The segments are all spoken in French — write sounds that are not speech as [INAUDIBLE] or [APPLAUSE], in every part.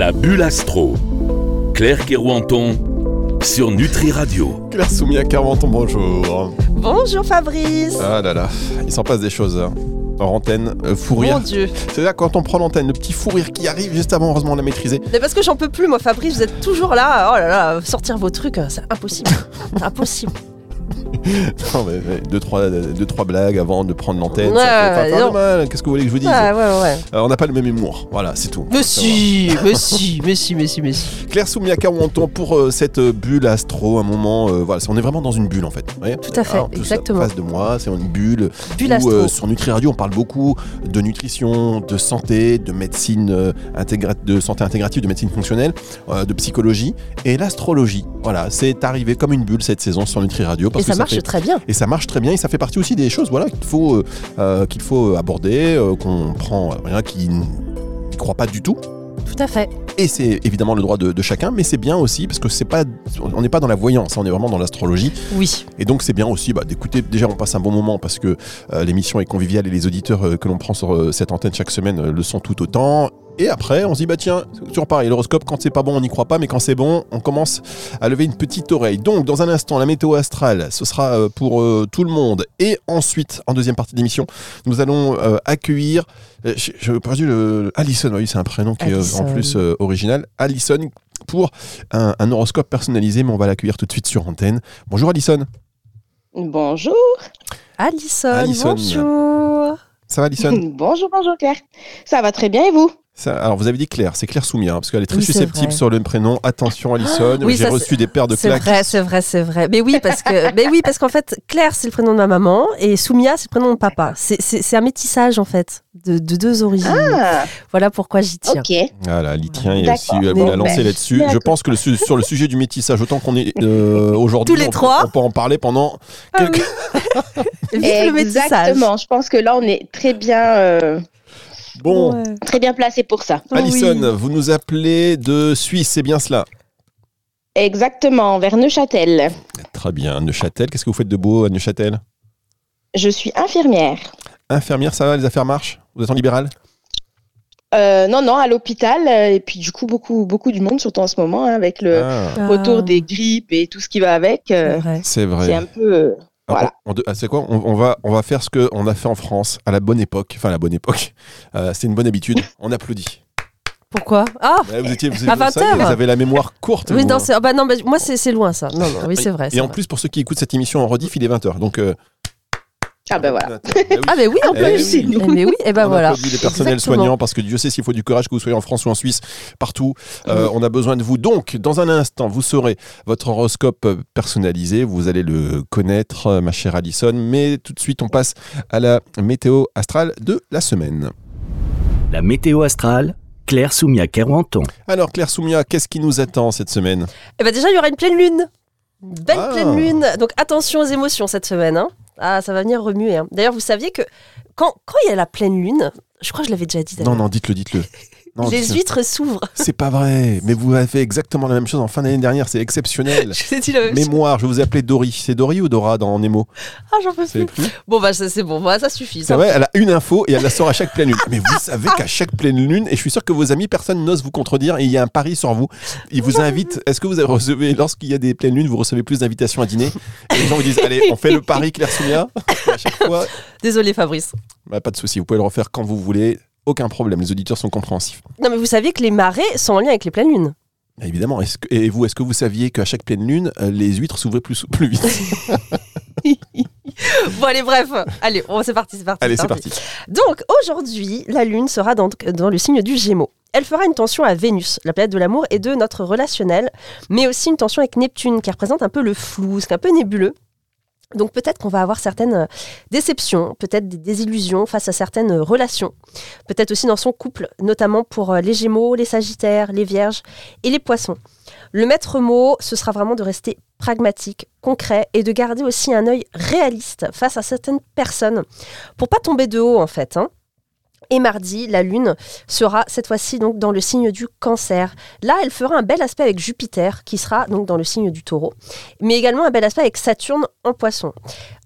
La bulle astro. Claire Kerouanton sur Nutri Radio. Claire Soumia Carventon, bonjour. Bonjour Fabrice. Ah là là, il s'en passe des choses. hein. Antenne, euh, fou rire. Mon Dieu. C'est là quand on prend l'antenne, le petit fou rire qui arrive juste avant, heureusement on l'a maîtrisé. Mais parce que j'en peux plus, moi, Fabrice, vous êtes toujours là. Oh là là, sortir vos trucs, euh, c'est impossible. [LAUGHS] Impossible. [LAUGHS] Non, mais, mais deux, trois, deux, trois blagues avant de prendre l'antenne. Ouais, ça mal. Qu'est-ce que vous voulez que je vous dise Ouais, ouais, ouais. Euh, On n'a pas le même humour. Voilà, c'est tout. Mais si, mais si, mais si, mais si, mais si. Claire Soumia Carventon pour euh, cette euh, bulle astro, un moment. euh, voilà, on est vraiment dans une bulle en fait. Tout à fait, tous exactement. En face de moi, c'est une bulle. Bulle où, astro. sur Nutri Radio, on parle beaucoup de nutrition, de santé, de médecine de santé intégrative, de médecine fonctionnelle, de psychologie et l'astrologie. Voilà, c'est arrivé comme une bulle cette saison sur Nutri Radio Et parce ça que marche très bien. et ça marche très bien et ça fait partie aussi des choses voilà qu'il faut euh, euh, qu'il faut aborder, euh, qu'on prend euh, rien qui n'y croit pas du tout. Tout à fait. Et c'est évidemment le droit de, de chacun, mais c'est bien aussi parce que c'est pas, on n'est pas dans la voyance, on est vraiment dans l'astrologie. Oui. Et donc c'est bien aussi bah, d'écouter. Déjà, on passe un bon moment parce que euh, l'émission est conviviale et les auditeurs euh, que l'on prend sur euh, cette antenne chaque semaine euh, le sont tout autant. Et après, on se dit bah tiens, c'est toujours pareil. L'horoscope, quand c'est pas bon, on n'y croit pas, mais quand c'est bon, on commence à lever une petite oreille. Donc, dans un instant, la météo astrale, ce sera euh, pour euh, tout le monde. Et ensuite, en deuxième partie d'émission, nous allons euh, accueilir. euh, J'ai perdu le Alison. Oui, c'est un prénom qui est euh, en plus euh, original. Alison pour un, un horoscope personnalisé, mais on va l'accueillir tout de suite sur antenne. Bonjour Alison. Bonjour. Alison, Alison. bonjour. Ça va Alison [LAUGHS] bonjour, bonjour Claire. Ça va très bien et vous? Ça- Alors vous avez dit Claire, c'est Claire Soumia, hein, parce qu'elle est très Oui, c'est susceptible sur le prénom. Attention Alison, Oui, j'ai reçu des paires de C'est claques. vrai, c'est vrai, c'est vrai. Mais oui, parce que, mais oui, parce qu'en fait, Claire, c'est le prénom de ma maman et Soumia, c'est le prénom de papa. C'est- C'est c'est un métissage, en fait, de, de deux origines. Ah, voilà pourquoi j'y tiens. ok. Voilà, est D'accord. aussi, elle Bon, l'a lancé ben, là-dessus. Je pense que le sur le sujet du métissage, autant qu'on est euh, [LAUGHS] aujourd'hui, on, on peut en parler pendant Ah quelques... oui. [LAUGHS] Vive le métissage. Exactement. Je pense que là, on est très bien, euh, Bon, Ouais. très bien placé pour ça. Alison, Oui. vous nous appelez de Suisse, c'est bien cela? Exactement, vers Neuchâtel. Très bien, Neuchâtel, qu'est-ce que vous faites de beau à Neuchâtel? Je suis infirmière. Infirmière, ça va, les affaires marchent? Vous êtes en libéral? Euh, non, non, à l'hôpital. euh, Et puis, du coup, beaucoup, beaucoup du monde, surtout en ce moment, hein, avec le Ah, retour Ah, des grippes et tout ce qui va avec. c'est euh, vrai. C'est vrai. c'est un peu. Voilà. on- on de- ah, c'est quoi? On, on va, on va faire ce qu'on a fait en France à la bonne époque. Enfin, à la bonne époque. [LAUGHS] Euh, c'est une bonne habitude. On applaudit. Pourquoi? Ah Ouais, vous, étiez, vous, À vous 20 savez, heures. vous avez la mémoire courte. oui, non, hein. c'est- ah bah non, bah, moi, c'est c'est loin, ça. Non, non, oui, c'est vrai. Et en vrai. plus, pour ceux qui écoutent cette émission en rediff, il est 20h. Donc, euh, Ah, ben voilà. Ah, mais oui, en Eh plus. oui. Eh, mais oui, et ben on voilà. applaudit les personnels Exactement. soignants parce que Dieu sait s'il faut du courage que vous soyez en France ou en Suisse, partout. euh, Oui. On a besoin de vous. Donc, dans un instant, vous saurez votre horoscope euh, personnalisé. Vous allez le connaître, euh, ma chère Alison. Mais tout de suite, on passe à la météo astrale de la semaine. La météo astrale, Claire Soumia Kerouanton. Alors, Claire Soumia, qu'est-ce qui nous attend cette semaine? Eh ben déjà, il y aura une pleine lune. Une belle Ah. pleine lune. Donc attention aux émotions cette semaine. hein. Ah, ça va venir remuer. hein. D'ailleurs, vous saviez que quand quand il y a la pleine lune, je crois que je l'avais déjà dit. Non, non, dites-le, dites-le. Les huîtres s'ouvrent. [LAUGHS] C'est pas vrai, mais vous avez fait exactement la même chose en fin d'année dernière, c'est exceptionnel. [LAUGHS] Je dit la même chose. Mémoire, je vous ai appelé Dory. C'est Dory ou Dora dans Nemo? Ah, j'en peux plus. plus? Bon, bah, ça, c'est bon. Bah, ça suffit. C'est vrai, elle a une info et elle la sort à chaque pleine lune. Mais vous savez qu'à chaque pleine lune, et je suis sûr que vos amis, personne n'ose vous contredire, et il y a un pari sur vous. Ils vous [LAUGHS] invitent. Est-ce que vous avez recevez, lorsqu'il y a des pleines lunes, vous recevez plus d'invitations à dîner? Et les gens vous disent, allez, on fait le pari Claire Soumia. Et à chaque fois, Désolé, Fabrice. bah, pas de souci, vous pouvez le refaire quand vous voulez. Aucun problème, les auditeurs sont compréhensifs. Non, mais vous saviez que les marées sont en lien avec les pleines lunes. Évidemment. Est-ce que- et vous, est-ce que vous saviez qu'à chaque pleine lune, euh, les huîtres s'ouvraient plus, plus vite [LAUGHS] [LAUGHS] bon, allez, bref. Allez, on- c'est parti, c'est parti. Allez, c'est parti. Donc aujourd'hui, la Lune sera dans, dans le signe du Gémeaux. Elle fera une tension à Vénus, la planète de l'amour et de notre relationnel, mais aussi une tension avec Neptune qui représente un peu le flou, c'est un peu nébuleux. Donc peut-être qu'on va avoir certaines euh, déceptions, peut-être des désillusions face à certaines euh, relations, peut-être aussi dans son couple, notamment pour euh, les Gémeaux, les Sagittaires, les Vierges et les Poissons. Le maître mot, ce sera vraiment de rester pragmatique, concret et de garder aussi un œil réaliste face à certaines personnes pour pas tomber de haut en fait. hein. Et mardi, la Lune sera cette fois-ci donc dans le signe du Cancer. Là, elle fera un bel aspect avec Jupiter, qui sera donc dans le signe du Taureau, mais également un bel aspect avec Saturne en Poisson.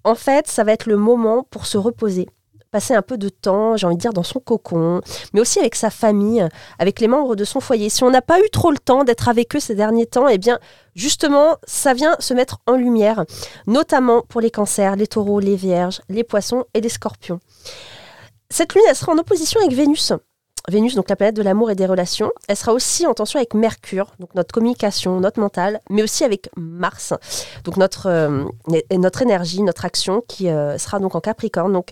En fait, ça va être le moment pour se reposer, passer un peu de temps, j'ai envie de dire, dans son cocon, mais aussi avec sa famille, avec les membres de son foyer. Si on n'a pas eu trop le temps d'être avec eux ces derniers temps, eh bien, justement, ça vient se mettre en lumière, notamment pour les cancers, les taureaux, les vierges, les poissons et les scorpions. Cette lune, elle sera en opposition avec Vénus. Vénus, donc la planète de l'amour et des relations, elle sera aussi en tension avec Mercure, donc notre communication, notre mental, mais aussi avec Mars, donc notre, euh, notre énergie, notre action qui euh, sera donc en Capricorne. Donc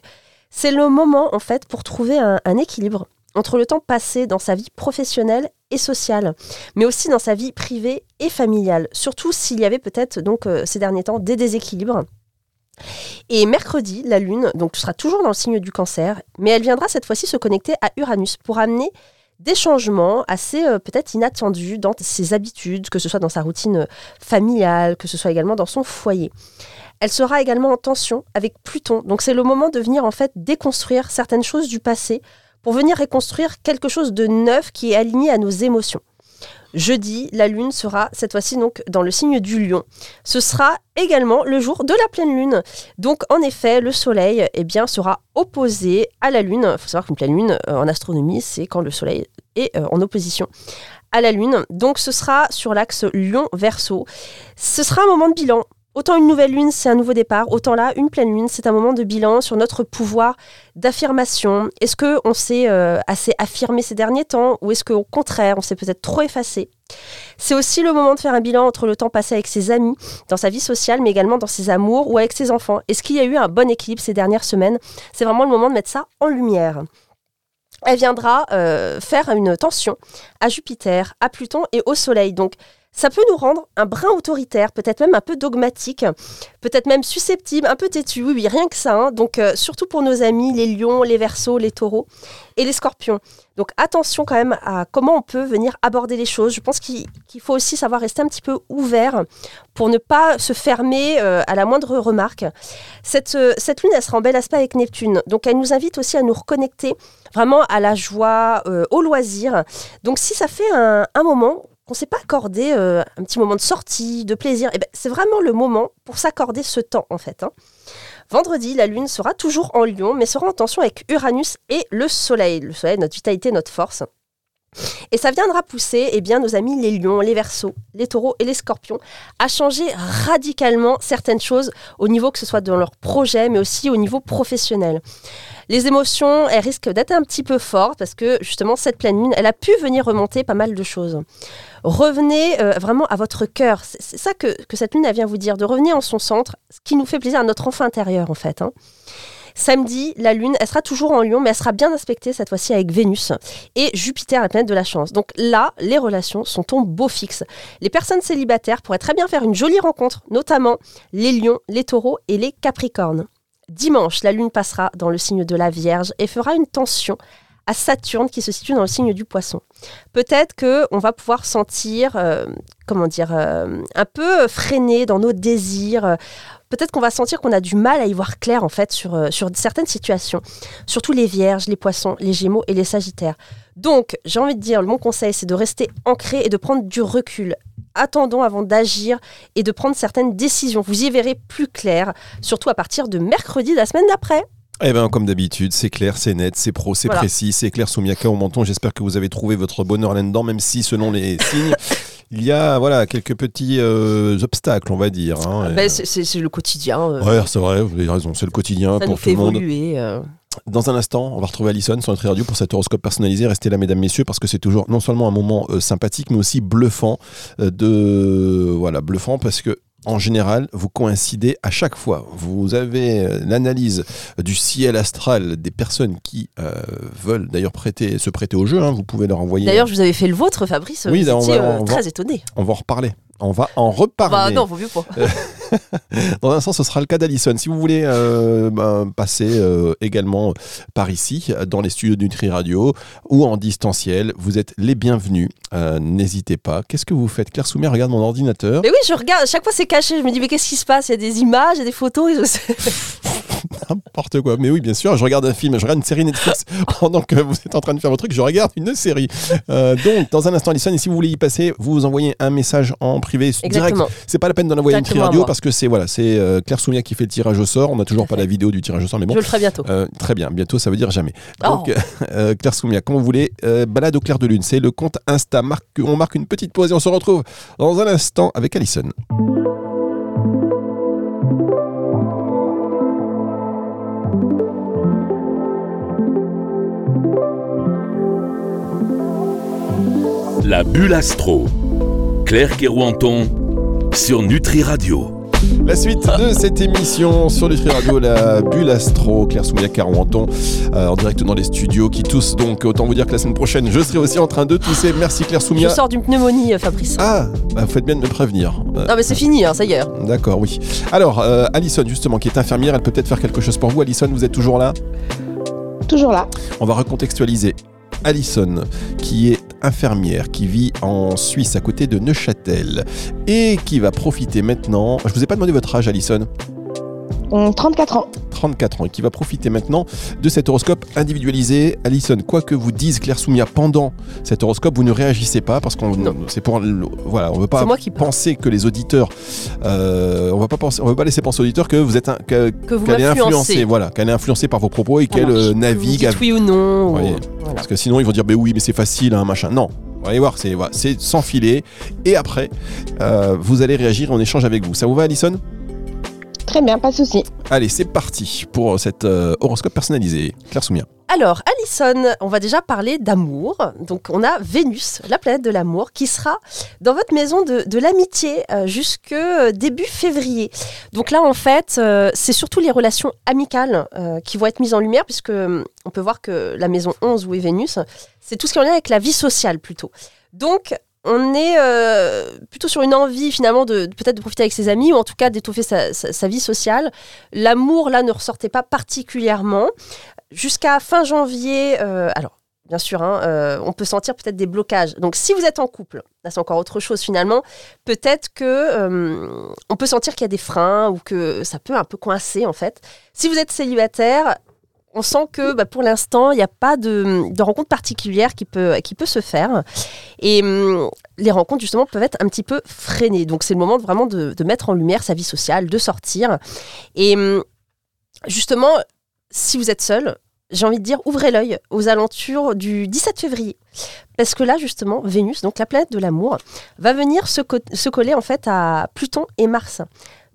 c'est le moment en fait pour trouver un, équilibre entre le temps passé dans sa vie professionnelle et sociale, mais aussi dans sa vie privée et familiale, surtout s'il y avait peut-être donc euh, ces derniers temps des déséquilibres et mercredi, la Lune, donc sera toujours dans le signe du cancer, mais elle viendra cette fois-ci se connecter à Uranus pour amener des changements assez euh, peut-être inattendus dans ses habitudes, que ce soit dans sa routine euh, familiale, que ce soit également dans son foyer. Elle sera également en tension avec Pluton, donc c'est le moment de venir en fait déconstruire certaines choses du passé pour venir reconstruire quelque chose de neuf qui est aligné à nos émotions. Jeudi, la lune sera cette fois-ci donc dans le signe du lion. Ce sera également le jour de la pleine lune. Donc en effet, le soleil eh bien, sera opposé à la lune. Il faut savoir qu'une pleine lune euh, en astronomie, c'est quand le soleil est euh, en opposition à la lune. Donc ce sera sur l'axe lion-verso. Ce sera un moment de bilan. Autant une nouvelle lune, c'est un nouveau départ, autant là, une pleine lune, c'est un moment de bilan sur notre pouvoir d'affirmation. Est-ce qu'on s'est euh, assez affirmé ces derniers temps ou est-ce qu'au contraire, on s'est peut-être trop effacé? C'est aussi le moment de faire un bilan entre le temps passé avec ses amis, dans sa vie sociale, mais également dans ses amours ou avec ses enfants. Est-ce qu'il y a eu un bon équilibre ces dernières semaines? C'est vraiment le moment de mettre ça en lumière elle viendra euh, faire une tension à Jupiter, à Pluton et au Soleil. Donc ça peut nous rendre un brin autoritaire, peut-être même un peu dogmatique, peut-être même susceptible, un peu têtu, oui, oui rien que ça. Hein. Donc euh, surtout pour nos amis, les lions, les versos, les taureaux et les scorpions. Donc attention quand même à comment on peut venir aborder les choses. Je pense qu'il faut aussi savoir rester un petit peu ouvert pour ne pas se fermer euh, à la moindre remarque. Cette, euh, cette lune, elle sera en bel aspect avec Neptune. Donc elle nous invite aussi à nous reconnecter vraiment à la joie, au loisir. Donc si ça fait un moment qu'on ne s'est pas accordé euh, un petit moment de sortie, de plaisir, eh ben, c'est vraiment le moment pour s'accorder ce temps en fait. Hein. Vendredi, la Lune sera toujours en Lion, mais sera en tension avec Uranus et le Soleil. Le Soleil, notre vitalité, notre force. Et ça viendra pousser eh bien, nos amis les lions, les versos, les taureaux et les scorpions à changer radicalement certaines choses au niveau que ce soit dans leur projet, mais aussi au niveau professionnel. Les émotions, elles risquent d'être un petit peu fortes parce que justement, cette pleine lune, elle a pu venir remonter pas mal de choses. Revenez euh, vraiment à votre cœur. C'est ça que, cette lune, vient vous dire, de revenir en son centre, ce qui nous fait plaisir à notre enfant intérieur, en fait. Hein. Samedi, la Lune, sera toujours en Lion, mais elle sera bien aspectée cette fois-ci avec Vénus et Jupiter, la planète de la chance. Donc là, les relations sont en beau fixe. Les personnes célibataires pourraient très bien faire une jolie rencontre, notamment les lions, les taureaux et les capricornes. Dimanche, la Lune passera dans le signe de la Vierge et fera une tension à Saturne qui se situe dans le signe du Poisson. Peut-être que on va pouvoir sentir, euh, comment dire, euh, un peu freiné dans nos désirs peut-être qu'on va sentir qu'on a du mal à y voir clair en fait sur, euh, sur certaines situations, surtout les vierges, les poissons, les gémeaux et les sagittaires. Donc, j'ai envie de dire, mon conseil, c'est de rester ancré et de prendre du recul. Attendons avant d'agir et de prendre certaines décisions. Vous y verrez plus clair, surtout à partir de mercredi de la semaine d'après. Eh bien, comme d'habitude, c'est clair, c'est net, c'est pro, c'est précis, c'est clair, Soumiaka au menton. J'espère que vous avez trouvé votre bonheur là-dedans, même si, selon les [LAUGHS] signes, il y a voilà quelques petits euh, obstacles, on va dire. Hein, ben, c'est le quotidien. Euh. Ouais, c'est vrai, vous avez raison, c'est le quotidien Ça pour nous fait tout le monde. évoluer. Euh. Dans un instant, on va retrouver Alison sur notre radio pour cet horoscope personnalisé. Restez là, mesdames, messieurs, parce que c'est toujours non seulement un moment sympathique, mais aussi bluffant. de voilà, bluffant parce que en général, vous coïncidez à chaque fois. Vous avez euh, l'analyse du ciel astral des personnes qui euh, veulent d'ailleurs prêter, se prêter au jeu. Hein. Vous pouvez leur envoyer. D'ailleurs, je vous avais fait le vôtre, Fabrice. Oui, vous étiez, euh, très étonné. On va en reparler. On va en reparler. Bah non, vaut mieux pas. [LAUGHS] Dans un sens, ce sera le cas d'Alison. Si vous voulez euh, ben, passer euh, également par ici, dans les studios de Nutri Radio ou en distanciel, vous êtes les bienvenus. Euh, n'hésitez pas. Qu'est-ce que vous faites? Claire Soumet regarde mon ordinateur. Mais oui, je regarde. À chaque fois, c'est caché. Je me dis, mais qu'est-ce qui se passe? Il y a des images, il y a des photos. [LAUGHS] N'importe quoi. Mais oui, bien sûr, je regarde un film, je regarde une série Netflix [LAUGHS] pendant que vous êtes en train de faire votre truc, je regarde une série. Euh, donc, dans un instant, Alison, et si vous voulez y passer, vous vous envoyez un message en privé direct. Exactement. C'est pas la peine d'en envoyer une Directement à radio parce que c'est voilà, c'est euh, Claire Soumia qui fait le tirage au sort. On n'a toujours pas la vidéo du tirage au sort, mais bon. Je le ferai bientôt. Euh, très bien, bientôt ça veut dire jamais. Oh. Donc euh, Claire Soumia, quand vous voulez, balade au clair de lune, c'est le compte Insta. Marque, on marque une petite pause et on se retrouve dans un instant avec Alison. La bulle astro. Claire Kerouanton sur Nutri Radio. La suite de cette émission sur Nutri Radio, la bulle astro, Claire Soumia Carouanton, euh, en direct dans les studios qui toussent. Donc autant vous dire que la semaine prochaine, je serai aussi en train de tousser. Merci Claire Je Soumia. sors d'une pneumonie, euh, Fabrice. Ah, bah, vous faites bien de me prévenir. Euh, Non mais c'est fini, hein, ça y est. D'accord, oui. Alors, euh, Alison, justement, qui est infirmière, elle peut peut-être faire quelque chose pour vous. Alison, vous êtes toujours là? Toujours là. On va recontextualiser. Alison, qui est infirmière, qui vit en Suisse à côté de Neuchâtel et qui va profiter maintenant. Je vous ai pas demandé votre âge, Alison. Hum, 34 ans. 34 ans et qui va profiter maintenant de cet horoscope individualisé. Alison, quoi que vous dise Claire Soumia pendant cet horoscope, vous ne réagissez pas parce qu'on c'est pour voilà, on veut pas moi qui penser que les auditeurs, euh, on va pas penser, on veut pas laisser penser aux auditeurs que vous êtes un, que- Que vous qu'elle est influencée, voilà, qu'elle est influencée par vos propos et qu'elle euh, navigue. oui ou non. ou- Voyez. voilà. Parce que sinon ils vont dire, mais oui, mais c'est facile, hein, machin. Non. Vous allez voir, c'est voilà, c'est sans filet. Et après, euh, vous allez réagir et on échange avec vous. Ça vous va, Alison? Très bien, pas de souci. Allez, c'est parti pour cet euh, horoscope personnalisé. Claire Soumia. Alors, Alison, on va déjà parler d'amour. Donc, on a Vénus, la planète de l'amour, qui sera dans votre maison de, de l'amitié euh, jusque euh, début février. Donc là, en fait, euh, c'est surtout les relations amicales euh, qui vont être mises en lumière, puisque euh, on peut voir que la maison 11, où est Vénus, c'est tout ce qui est en lien avec la vie sociale plutôt. Donc, on est euh, plutôt sur une envie finalement de, peut-être de profiter avec ses amis ou en tout cas d'étoffer sa, vie sociale. L'amour là ne ressortait pas particulièrement jusqu'à fin janvier. euh, alors bien sûr, hein, euh, on peut sentir peut-être des blocages. Donc si vous êtes en couple, là c'est encore autre chose finalement. Peut-être que on peut sentir qu'il y a des freins ou que ça peut un peu coincer en fait. Si vous êtes célibataire. On sent que bah, pour l'instant, il n'y a pas de, rencontre particulière qui peut, se faire. Et hum, les rencontres, justement, peuvent être un petit peu freinées. Donc, c'est le moment vraiment de, mettre en lumière sa vie sociale, de sortir. Et hum, justement, si vous êtes seul, j'ai envie de dire, ouvrez l'œil aux alentours du 17 février. Parce que là, justement, Vénus, donc la planète de l'amour, va venir se, se coller en fait à Pluton et Mars.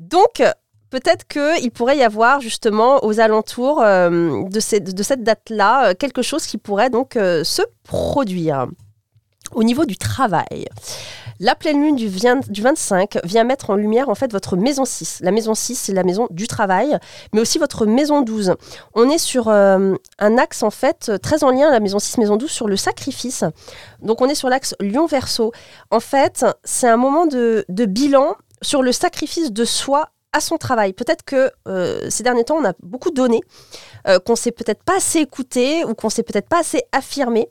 Donc, peut-être qu'il pourrait y avoir justement aux alentours euh, de, cette date-là euh, quelque chose qui pourrait donc euh, se produire. Au niveau du travail, la pleine lune du, du 25 vient mettre en lumière en fait votre maison 6. La maison 6, c'est la maison du travail, mais aussi votre maison 12. On est sur un axe en fait très en lien, la maison 6, maison 12, sur le sacrifice. Donc on est sur l'axe Lion-Verso. En fait, c'est un moment de, de bilan sur le sacrifice de soi son travail. Peut-être que euh, ces derniers temps, on a beaucoup donné, euh, qu'on s'est peut-être pas assez écouté ou qu'on s'est peut-être pas assez affirmé.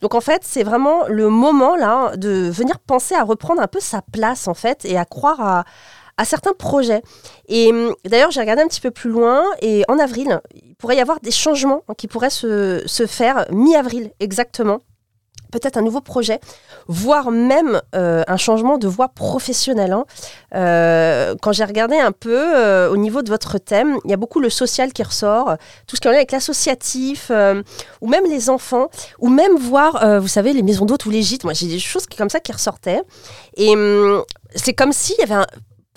Donc en fait, c'est vraiment le moment là de venir penser à reprendre un peu sa place en fait et à croire à, à certains projets. Et hum, d'ailleurs, j'ai regardé un petit peu plus loin et en avril, il pourrait y avoir des changements qui pourraient se, se faire mi-avril exactement. Peut-être un nouveau projet, voire même euh, un changement de voie professionnelle. hein. Euh, quand j'ai regardé un peu euh, au niveau de votre thème, il y a beaucoup le social qui ressort, tout ce qui est en lien avec l'associatif, ou même les enfants, ou même voir, vous savez, les maisons d'hôtes ou les gîtes. Moi, j'ai des choses comme ça qui ressortaient. Et hum, c'est comme s'il y avait un-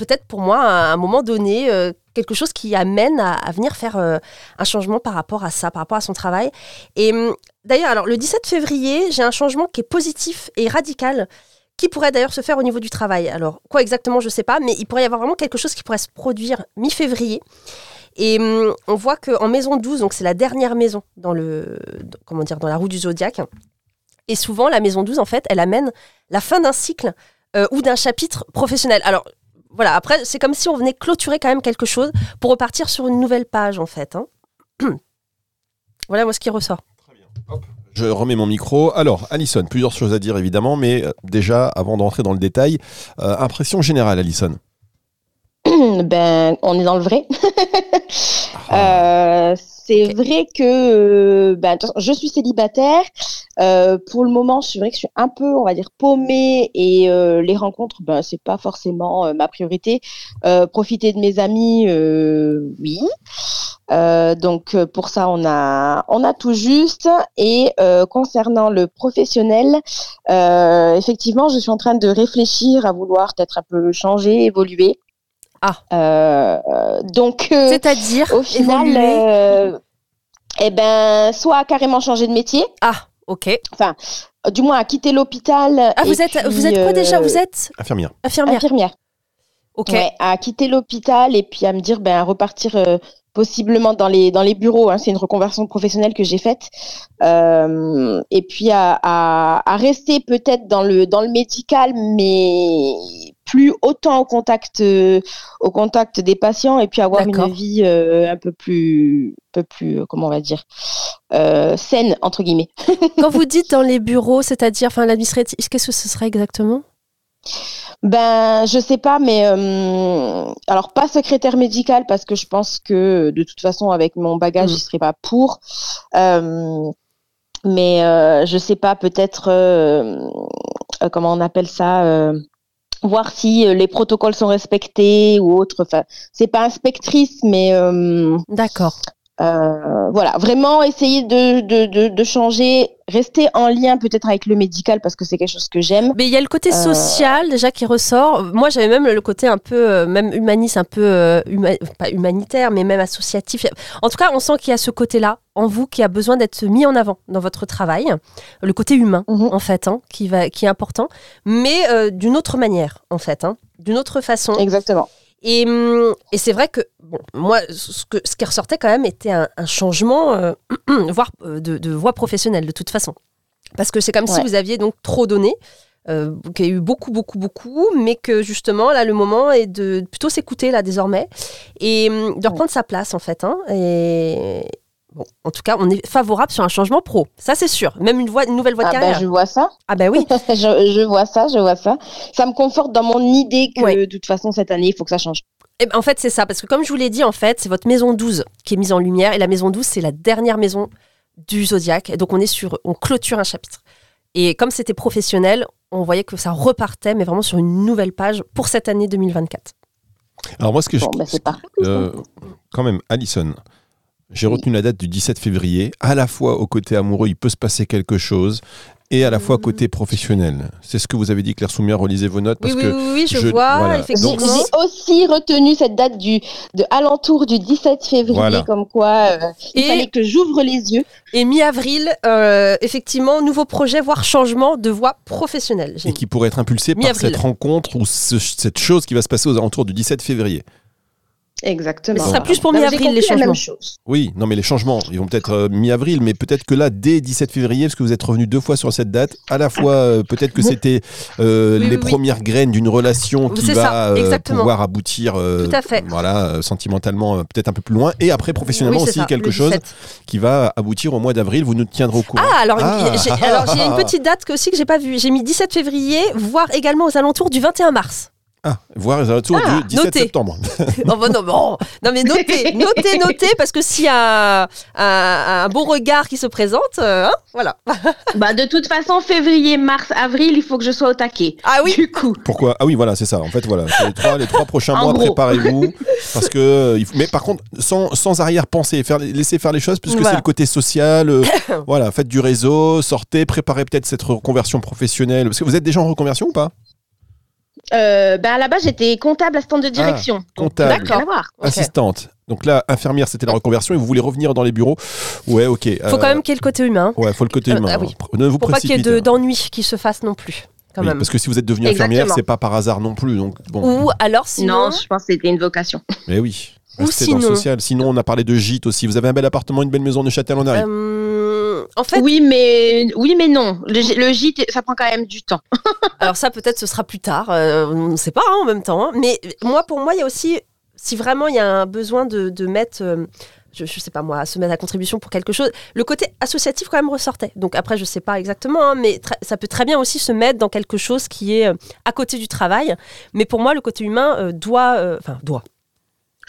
peut-être pour moi, à un moment donné, euh, quelque chose qui amène à, venir faire euh, un changement par rapport à ça, par rapport à son travail. Et hum, d'ailleurs, alors le 17 février, j'ai un changement qui est positif et radical qui pourrait d'ailleurs se faire au niveau du travail. Alors, quoi exactement, je ne sais pas, mais il pourrait y avoir vraiment quelque chose qui pourrait se produire mi-février. Et hum, on voit qu'en maison 12, donc c'est la dernière maison dans, le, comment dire, dans la roue du zodiaque, et souvent la maison 12, en fait, elle amène la fin d'un cycle euh, ou d'un chapitre professionnel. Alors, voilà, après, c'est comme si on venait clôturer quand même quelque chose pour repartir sur une nouvelle page, en fait. hein. [CLEARS THROAT] voilà, moi, ce qui ressort. Je remets mon micro. Alors, Alison, plusieurs choses à dire évidemment, mais euh, déjà, avant d'entrer dans le détail, euh, impression générale, Alison. [COUGHS] ben, on est dans le vrai. [LAUGHS] Ah. Euh, c'est vrai que euh, ben, je suis célibataire. Euh, pour le moment, c'est vrai que je suis un peu, on va dire, paumée et euh, les rencontres, ben, c'est pas forcément ma priorité. Profiter de mes amis, oui. Donc pour ça, on a, on a tout juste. Et concernant le professionnel, effectivement, je suis en train de réfléchir à vouloir peut-être un peu changer, évoluer. Ah. Euh, donc, euh, C'est-à-dire au final, évoluer euh, eh ben, soit carrément changer de métier, Ah, ok. euh, du moins à quitter l'hôpital. Ah, vous êtes, puis, vous êtes quoi déjà? Vous êtes Infirmière. infirmière. infirmière. Ok. Ouais, à quitter l'hôpital et puis à me dire, ben, à repartir euh, possiblement dans les, dans les bureaux. hein. c'est une reconversion professionnelle que j'ai faite. Euh, et puis à, à, à rester peut-être dans le, dans le médical, mais plus autant au contact, euh, au contact des patients et puis avoir une vie euh, un peu plus, un peu plus, euh, comment on va dire, saine, entre guillemets. [LAUGHS] Quand vous dites dans les bureaux, c'est-à-dire, enfin, l'administratif, qu'est-ce que ce serait exactement? Ben, je sais pas, mais euh, alors pas secrétaire médical parce que je pense que de toute façon avec mon bagage, Mm. je serais pas pour. Euh, mais euh, je sais pas, peut-être comment on appelle ça. Voir si euh, les protocoles sont respectés ou autre. Enfin, c'est pas inspectrice, mais euh, D'accord. Euh, voilà, vraiment essayer de, de, de, de changer, rester en lien peut-être avec le médical parce que c'est quelque chose que j'aime. Mais il y a le côté Euh, social déjà qui ressort. Moi, j'avais même le côté un peu, euh, même humaniste, un peu huma- pas humanitaire, mais même associatif. En tout cas, on sent qu'il y a ce côté-là en vous qui a besoin d'être mis en avant dans votre travail. Le côté humain, Mhm. en fait, hein, qui va, qui est important, mais euh, d'une autre manière, en fait, hein, d'une autre façon. Exactement. Et, hum, et c'est vrai que, bon, moi, ce, que, ce qui ressortait quand même était un, un changement, euh, [CLEARS THROAT] voire euh, de, de voie professionnelle, de toute façon. Parce que c'est comme si vous aviez donc trop donné, euh, qu'il y a eu beaucoup, beaucoup, beaucoup, mais que justement, là, le moment est de plutôt s'écouter, là, désormais, et hum, de reprendre sa place, en fait. hein. et. Bon, en tout cas, on est favorable sur un changement pro, ça c'est sûr. Même une, voie, une nouvelle voie de Ah ben, carrière. je vois ça. Ah ben oui, [LAUGHS] je, je vois ça, je vois ça. Ça me conforte dans mon idée que Ouais. de toute façon cette année il faut que ça change. Eh ben, en fait, c'est ça, parce que comme je vous l'ai dit, en fait, c'est votre maison 12 qui est mise en lumière, et la maison 12, c'est la dernière maison du zodiaque. Et donc, on est sur, on clôture un chapitre. Et comme c'était professionnel, on voyait que ça repartait, mais vraiment sur une nouvelle page pour cette année 2024. Alors moi, ce que je... Bon, ben, c'est parfait. Euh, quand même, Alison, j'ai retenu la date du 17 février. À la fois au côté amoureux, il peut se passer quelque chose, et à la fois côté professionnel. C'est ce que vous avez dit, Claire Soumia, relisez vos notes. Oui, Parce oui, que oui, oui, je, je- vois, voilà. J'ai effectivement. Donc, j'ai aussi retenu cette date du de alentour du 17 février, Voilà. comme quoi euh, il Et- fallait que j'ouvre les yeux. Et mi-avril, euh, effectivement, nouveau projet, voire changement de voie professionnelle. Et qui pourrait être impulsé par cette rencontre ou ce- cette chose qui va se passer aux alentours du 17 février. Exactement. Mais ce sera plus pour mi-avril, les compris la même changements. chose. Oui, non mais les changements, ils vont peut-être euh, mi-avril, mais peut-être que là, dès 17 février, parce que vous êtes revenu deux fois sur cette date, à la fois, euh, peut-être que c'était euh, Oui, les oui, oui. premières graines d'une relation qui va ça, euh, pouvoir aboutir, euh, Tout à fait. voilà, euh, sentimentalement, euh, peut-être un peu plus loin, et après professionnellement aussi ça, quelque chose 17. qui va aboutir au mois d'avril. Vous nous tiendrez au courant. Ah, alors, Ah. j'ai, j'ai une petite date que, aussi que j'ai pas vue. J'ai mis 17 février, voire également aux alentours du 21 mars. Ah, voir les alentours Ah, du 17 notez. septembre. non, [LAUGHS] bah non, bon. non, mais notez, [LAUGHS] notez, notez, parce que s'il y a un, un, un beau regard qui se présente, euh, hein, voilà. [LAUGHS] Bah de toute façon février, mars, avril, il faut que je sois au taquet. Ah oui, Du coup. Pourquoi? Ah oui, voilà, c'est ça. En fait, voilà, les trois, les trois prochains mois, préparez-vous, parce que euh, mais par contre, sans, sans arrière-pensée, faire laisser faire les choses, puisque Voilà. c'est le côté social. euh, voilà, faites du réseau, sortez, préparez peut-être cette reconversion professionnelle. Parce que vous êtes déjà en reconversion ou pas? Euh, ben là-bas j'étais comptable assistante de direction. Donc, comptable. À. Ok. Assistante. Donc là, infirmière, c'était la reconversion, et vous voulez revenir dans les bureaux. Ouais, ok. faut euh, quand même qu'il y ait le côté humain, Ouais, faut le côté Euh, humain. ah oui. hein. Ne vous pour pas qu'il y ait précipitez. de- d'ennui qui se fasse non plus, quand Oui, même. parce que si vous êtes devenu infirmière, c'est pas par hasard non plus. Donc bon, Ou alors sinon, Non, je pense que c'était une vocation. mais oui. Ou Restez dans le sinon- social. Sinon, on a parlé de gîte aussi. Vous avez un bel appartement, une belle maison de Châtel en arrière. En fait, Oui, mais oui, mais non. Le, le gîte, ça prend quand même du temps. [LAUGHS] alors ça peut-être ce sera plus tard, euh, on ne sait pas hein, en même temps. hein. Mais moi, pour moi, il y a aussi, si vraiment il y a un besoin de, de mettre, euh, je, je sais pas moi, se mettre à contribution pour quelque chose, le côté associatif quand même ressortait. Donc après, je sais pas exactement, hein, mais ça peut très bien aussi se mettre dans quelque chose qui est euh, à côté du travail. Mais pour moi, le côté humain euh, doit, euh, enfin doit.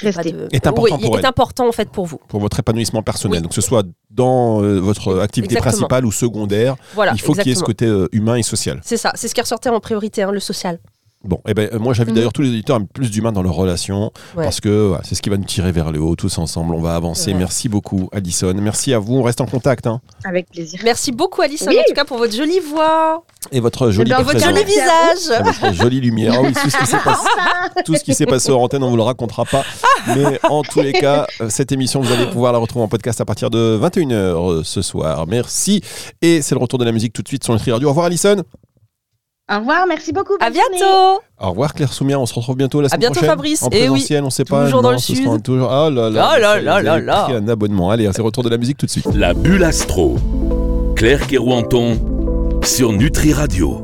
De- Est important Oui, pour est elle. important en fait pour vous. pour votre épanouissement personnel. Oui. Donc, que ce soit dans euh, votre activité Exactement. principale ou secondaire, Voilà, il faut qu'il y ait ce côté euh, humain et social. C'est ça, c'est ce qui ressortait en priorité, hein, le social. Bon, et ben, euh, moi j'invite Mhm. d'ailleurs tous les auditeurs à mettre plus d'humain dans leurs relations Ouais. parce que c'est ce qui va nous tirer vers le haut tous ensemble. On va avancer. Ouais. Merci beaucoup, Alison. Merci à vous. On reste en contact. hein. Avec plaisir. Merci beaucoup Alison Oui. en tout cas pour votre jolie voix Et votre jolie ben, et votre présence. joli visage. Et votre jolie lumière. Ah oui, tout ce qui s'est [LAUGHS] passé, tout ce qui s'est passé hors antenne, on vous le racontera pas. Mais en tous les cas, euh, cette émission, vous allez pouvoir la retrouver en podcast à partir de 21h ce soir. Merci. Et c'est le retour de la musique tout de suite sur Nutri Radio. Au revoir, Alison. Au revoir, merci beaucoup. À bonne journée. bientôt. Au revoir, Claire Soumia. On se retrouve bientôt la semaine bientôt, prochaine. Fabrice. En Eh oui. présentiel, on sait pas. Toujours dans non, le ce sud. sera toujours. Ah là là. Oh là là là là. un abonnement. Allez, c'est le retour de la musique tout de suite. La bulle astro. Claire Kerouanton sur Nutri Radio.